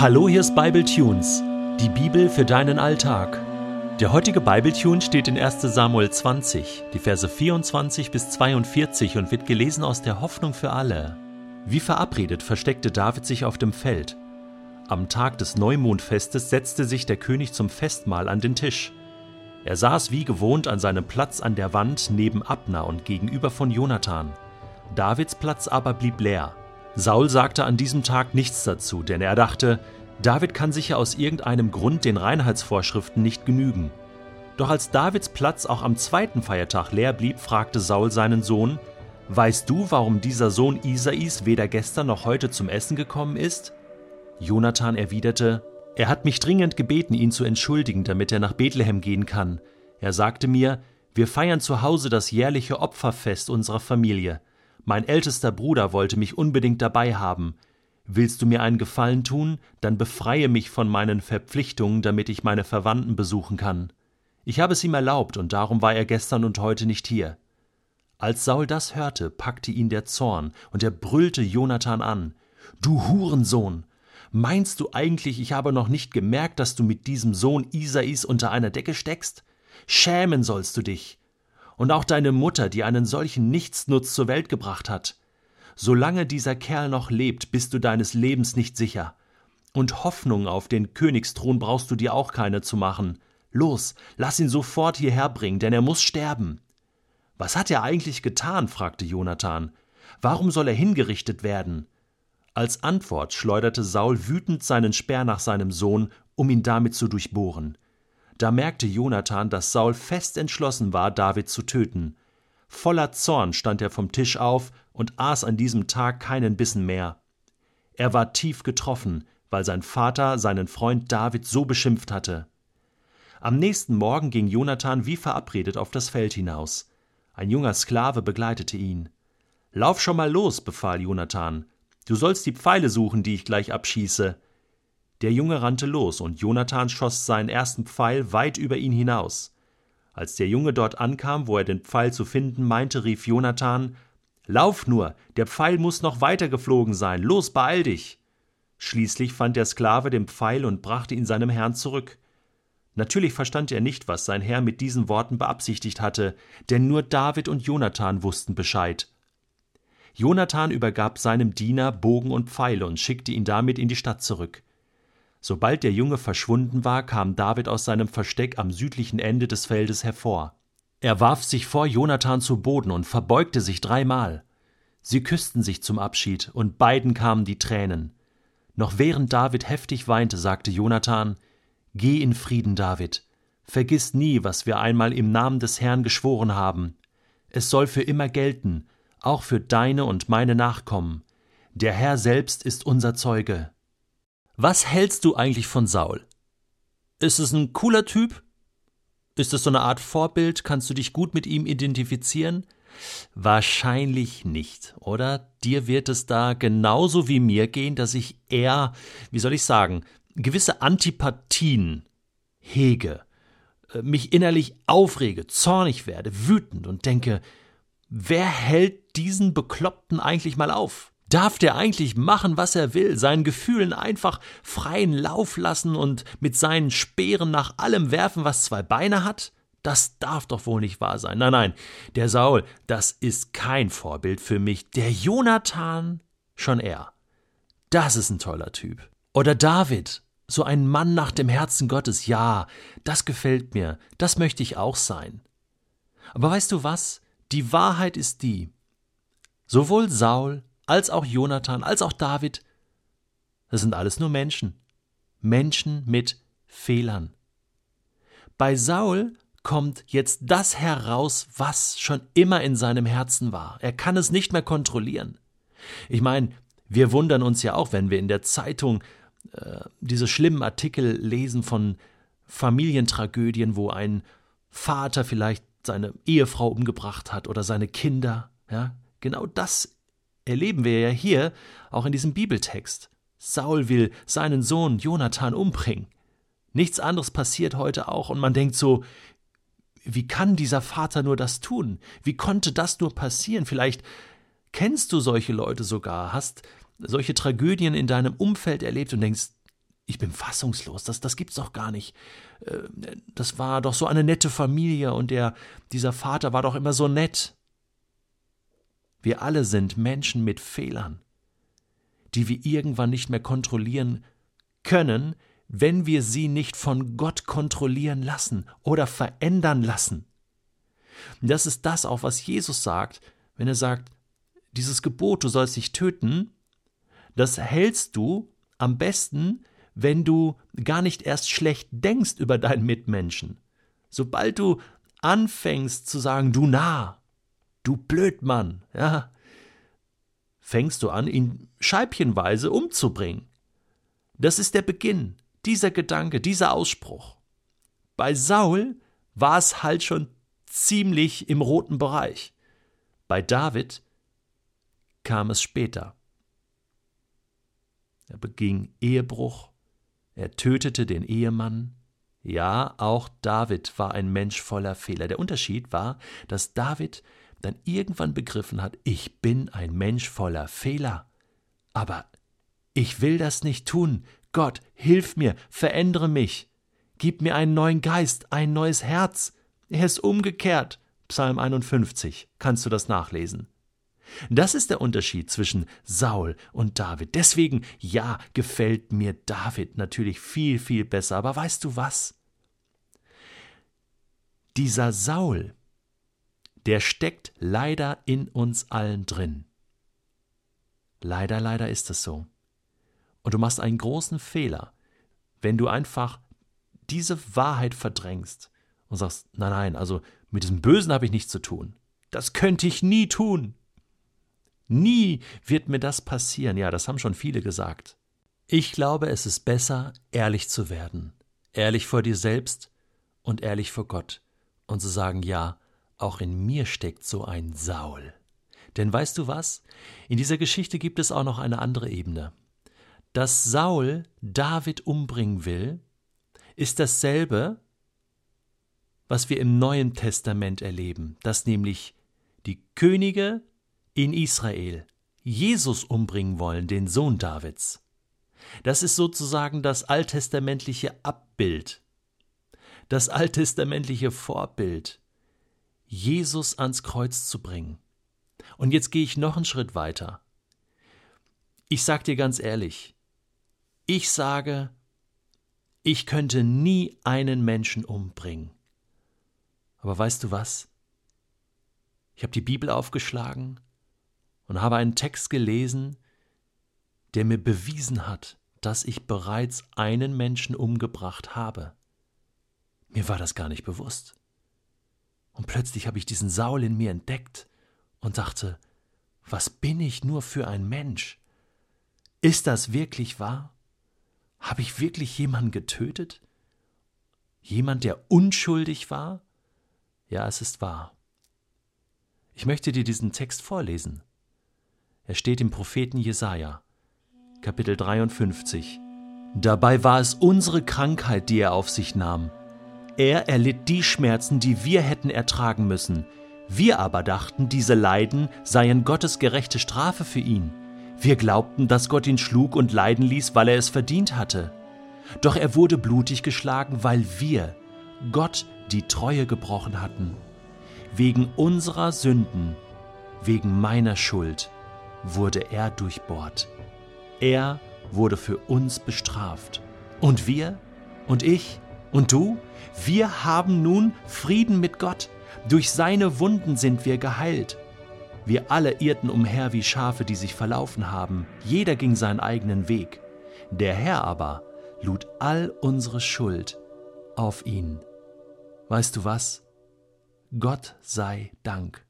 Hallo, hier ist Bible Tunes, die Bibel für deinen Alltag. Der heutige Bible Tune steht in 1. Samuel 20, die Verse 24 bis 42 und wird gelesen aus der Hoffnung für alle. Wie verabredet versteckte David sich auf dem Feld. Am Tag des Neumondfestes setzte sich der König zum Festmahl an den Tisch. Er saß wie gewohnt an seinem Platz an der Wand neben Abner und gegenüber von Jonathan. Davids Platz aber blieb leer. Saul sagte an diesem Tag nichts dazu, denn er dachte, David kann sicher aus irgendeinem Grund den Reinheitsvorschriften nicht genügen. Doch als Davids Platz auch am zweiten Feiertag leer blieb, fragte Saul seinen Sohn, Weißt du, warum dieser Sohn Isais weder gestern noch heute zum Essen gekommen ist? Jonathan erwiderte, Er hat mich dringend gebeten, ihn zu entschuldigen, damit er nach Bethlehem gehen kann. Er sagte mir, wir feiern zu Hause das jährliche Opferfest unserer Familie. Mein ältester Bruder wollte mich unbedingt dabei haben. Willst du mir einen Gefallen tun, dann befreie mich von meinen Verpflichtungen, damit ich meine Verwandten besuchen kann. Ich habe es ihm erlaubt, und darum war er gestern und heute nicht hier. Als Saul das hörte, packte ihn der Zorn, und er brüllte Jonathan an Du Hurensohn. Meinst du eigentlich, ich habe noch nicht gemerkt, dass du mit diesem Sohn Isais unter einer Decke steckst? Schämen sollst du dich und auch deine Mutter, die einen solchen Nichtsnutz zur Welt gebracht hat. Solange dieser Kerl noch lebt, bist du deines Lebens nicht sicher. Und Hoffnung auf den Königsthron brauchst du dir auch keine zu machen. Los, lass ihn sofort hierher bringen, denn er muss sterben. Was hat er eigentlich getan? fragte Jonathan. Warum soll er hingerichtet werden? Als Antwort schleuderte Saul wütend seinen Speer nach seinem Sohn, um ihn damit zu durchbohren. Da merkte Jonathan, dass Saul fest entschlossen war, David zu töten. Voller Zorn stand er vom Tisch auf und aß an diesem Tag keinen Bissen mehr. Er war tief getroffen, weil sein Vater seinen Freund David so beschimpft hatte. Am nächsten Morgen ging Jonathan wie verabredet auf das Feld hinaus. Ein junger Sklave begleitete ihn. Lauf schon mal los, befahl Jonathan. Du sollst die Pfeile suchen, die ich gleich abschieße. Der Junge rannte los, und Jonathan schoss seinen ersten Pfeil weit über ihn hinaus. Als der Junge dort ankam, wo er den Pfeil zu finden meinte, rief Jonathan Lauf nur, der Pfeil muss noch weiter geflogen sein, los, beeil dich. Schließlich fand der Sklave den Pfeil und brachte ihn seinem Herrn zurück. Natürlich verstand er nicht, was sein Herr mit diesen Worten beabsichtigt hatte, denn nur David und Jonathan wussten Bescheid. Jonathan übergab seinem Diener Bogen und Pfeile und schickte ihn damit in die Stadt zurück. Sobald der Junge verschwunden war, kam David aus seinem Versteck am südlichen Ende des Feldes hervor. Er warf sich vor Jonathan zu Boden und verbeugte sich dreimal. Sie küssten sich zum Abschied, und beiden kamen die Tränen. Noch während David heftig weinte, sagte Jonathan Geh in Frieden, David. Vergiss nie, was wir einmal im Namen des Herrn geschworen haben. Es soll für immer gelten, auch für deine und meine Nachkommen. Der Herr selbst ist unser Zeuge. Was hältst du eigentlich von Saul? Ist es ein cooler Typ? Ist es so eine Art Vorbild? Kannst du dich gut mit ihm identifizieren? Wahrscheinlich nicht, oder? Dir wird es da genauso wie mir gehen, dass ich eher, wie soll ich sagen, gewisse Antipathien hege, äh, mich innerlich aufrege, zornig werde, wütend und denke, wer hält diesen Bekloppten eigentlich mal auf? Darf der eigentlich machen, was er will, seinen Gefühlen einfach freien Lauf lassen und mit seinen Speeren nach allem werfen, was zwei Beine hat? Das darf doch wohl nicht wahr sein. Nein, nein, der Saul, das ist kein Vorbild für mich. Der Jonathan schon er. Das ist ein toller Typ. Oder David, so ein Mann nach dem Herzen Gottes. Ja, das gefällt mir. Das möchte ich auch sein. Aber weißt du was? Die Wahrheit ist die. Sowohl Saul als auch Jonathan, als auch David, das sind alles nur Menschen. Menschen mit Fehlern. Bei Saul kommt jetzt das heraus, was schon immer in seinem Herzen war. Er kann es nicht mehr kontrollieren. Ich meine, wir wundern uns ja auch, wenn wir in der Zeitung äh, diese schlimmen Artikel lesen von Familientragödien, wo ein Vater vielleicht seine Ehefrau umgebracht hat oder seine Kinder. Ja, genau das erleben wir ja hier auch in diesem Bibeltext. Saul will seinen Sohn Jonathan umbringen. Nichts anderes passiert heute auch, und man denkt so, wie kann dieser Vater nur das tun? Wie konnte das nur passieren? Vielleicht kennst du solche Leute sogar, hast solche Tragödien in deinem Umfeld erlebt und denkst, ich bin fassungslos, das, das gibt's doch gar nicht. Äh, das war doch so eine nette Familie und der, dieser Vater war doch immer so nett. Wir alle sind Menschen mit Fehlern, die wir irgendwann nicht mehr kontrollieren können, wenn wir sie nicht von Gott kontrollieren lassen oder verändern lassen. Das ist das auch, was Jesus sagt, wenn er sagt, dieses Gebot, du sollst dich töten, das hältst du am besten, wenn du gar nicht erst schlecht denkst über deinen Mitmenschen. Sobald du anfängst zu sagen, du nah, du Blödmann, ja, fängst du an, ihn scheibchenweise umzubringen. Das ist der Beginn, dieser Gedanke, dieser Ausspruch. Bei Saul war es halt schon ziemlich im roten Bereich. Bei David kam es später. Er beging Ehebruch, er tötete den Ehemann. Ja, auch David war ein Mensch voller Fehler. Der Unterschied war, dass David dann irgendwann begriffen hat, ich bin ein Mensch voller Fehler. Aber ich will das nicht tun. Gott, hilf mir, verändere mich. Gib mir einen neuen Geist, ein neues Herz. Er ist umgekehrt. Psalm 51. Kannst du das nachlesen? Das ist der Unterschied zwischen Saul und David. Deswegen, ja, gefällt mir David natürlich viel, viel besser. Aber weißt du was? Dieser Saul, der steckt leider in uns allen drin. Leider, leider ist es so. Und du machst einen großen Fehler, wenn du einfach diese Wahrheit verdrängst und sagst, nein, nein, also mit diesem Bösen habe ich nichts zu tun. Das könnte ich nie tun. Nie wird mir das passieren. Ja, das haben schon viele gesagt. Ich glaube, es ist besser, ehrlich zu werden. Ehrlich vor dir selbst und ehrlich vor Gott. Und zu sagen, ja, auch in mir steckt so ein Saul. Denn weißt du was? In dieser Geschichte gibt es auch noch eine andere Ebene. Dass Saul David umbringen will, ist dasselbe, was wir im Neuen Testament erleben, dass nämlich die Könige in Israel Jesus umbringen wollen, den Sohn Davids. Das ist sozusagen das alttestamentliche Abbild, das alttestamentliche Vorbild, Jesus ans Kreuz zu bringen. Und jetzt gehe ich noch einen Schritt weiter. Ich sage dir ganz ehrlich, ich sage, ich könnte nie einen Menschen umbringen. Aber weißt du was? Ich habe die Bibel aufgeschlagen und habe einen Text gelesen, der mir bewiesen hat, dass ich bereits einen Menschen umgebracht habe. Mir war das gar nicht bewusst. Und plötzlich habe ich diesen Saul in mir entdeckt und dachte, was bin ich nur für ein Mensch? Ist das wirklich wahr? Habe ich wirklich jemanden getötet? Jemand, der unschuldig war? Ja, es ist wahr. Ich möchte dir diesen Text vorlesen. Er steht im Propheten Jesaja, Kapitel 53. Dabei war es unsere Krankheit, die er auf sich nahm. Er erlitt die Schmerzen, die wir hätten ertragen müssen. Wir aber dachten, diese Leiden seien Gottes gerechte Strafe für ihn. Wir glaubten, dass Gott ihn schlug und leiden ließ, weil er es verdient hatte. Doch er wurde blutig geschlagen, weil wir Gott die Treue gebrochen hatten. Wegen unserer Sünden, wegen meiner Schuld wurde er durchbohrt. Er wurde für uns bestraft. Und wir? Und ich? Und du? Wir haben nun Frieden mit Gott. Durch seine Wunden sind wir geheilt. Wir alle irrten umher wie Schafe, die sich verlaufen haben. Jeder ging seinen eigenen Weg. Der Herr aber lud all unsere Schuld auf ihn. Weißt du was? Gott sei Dank.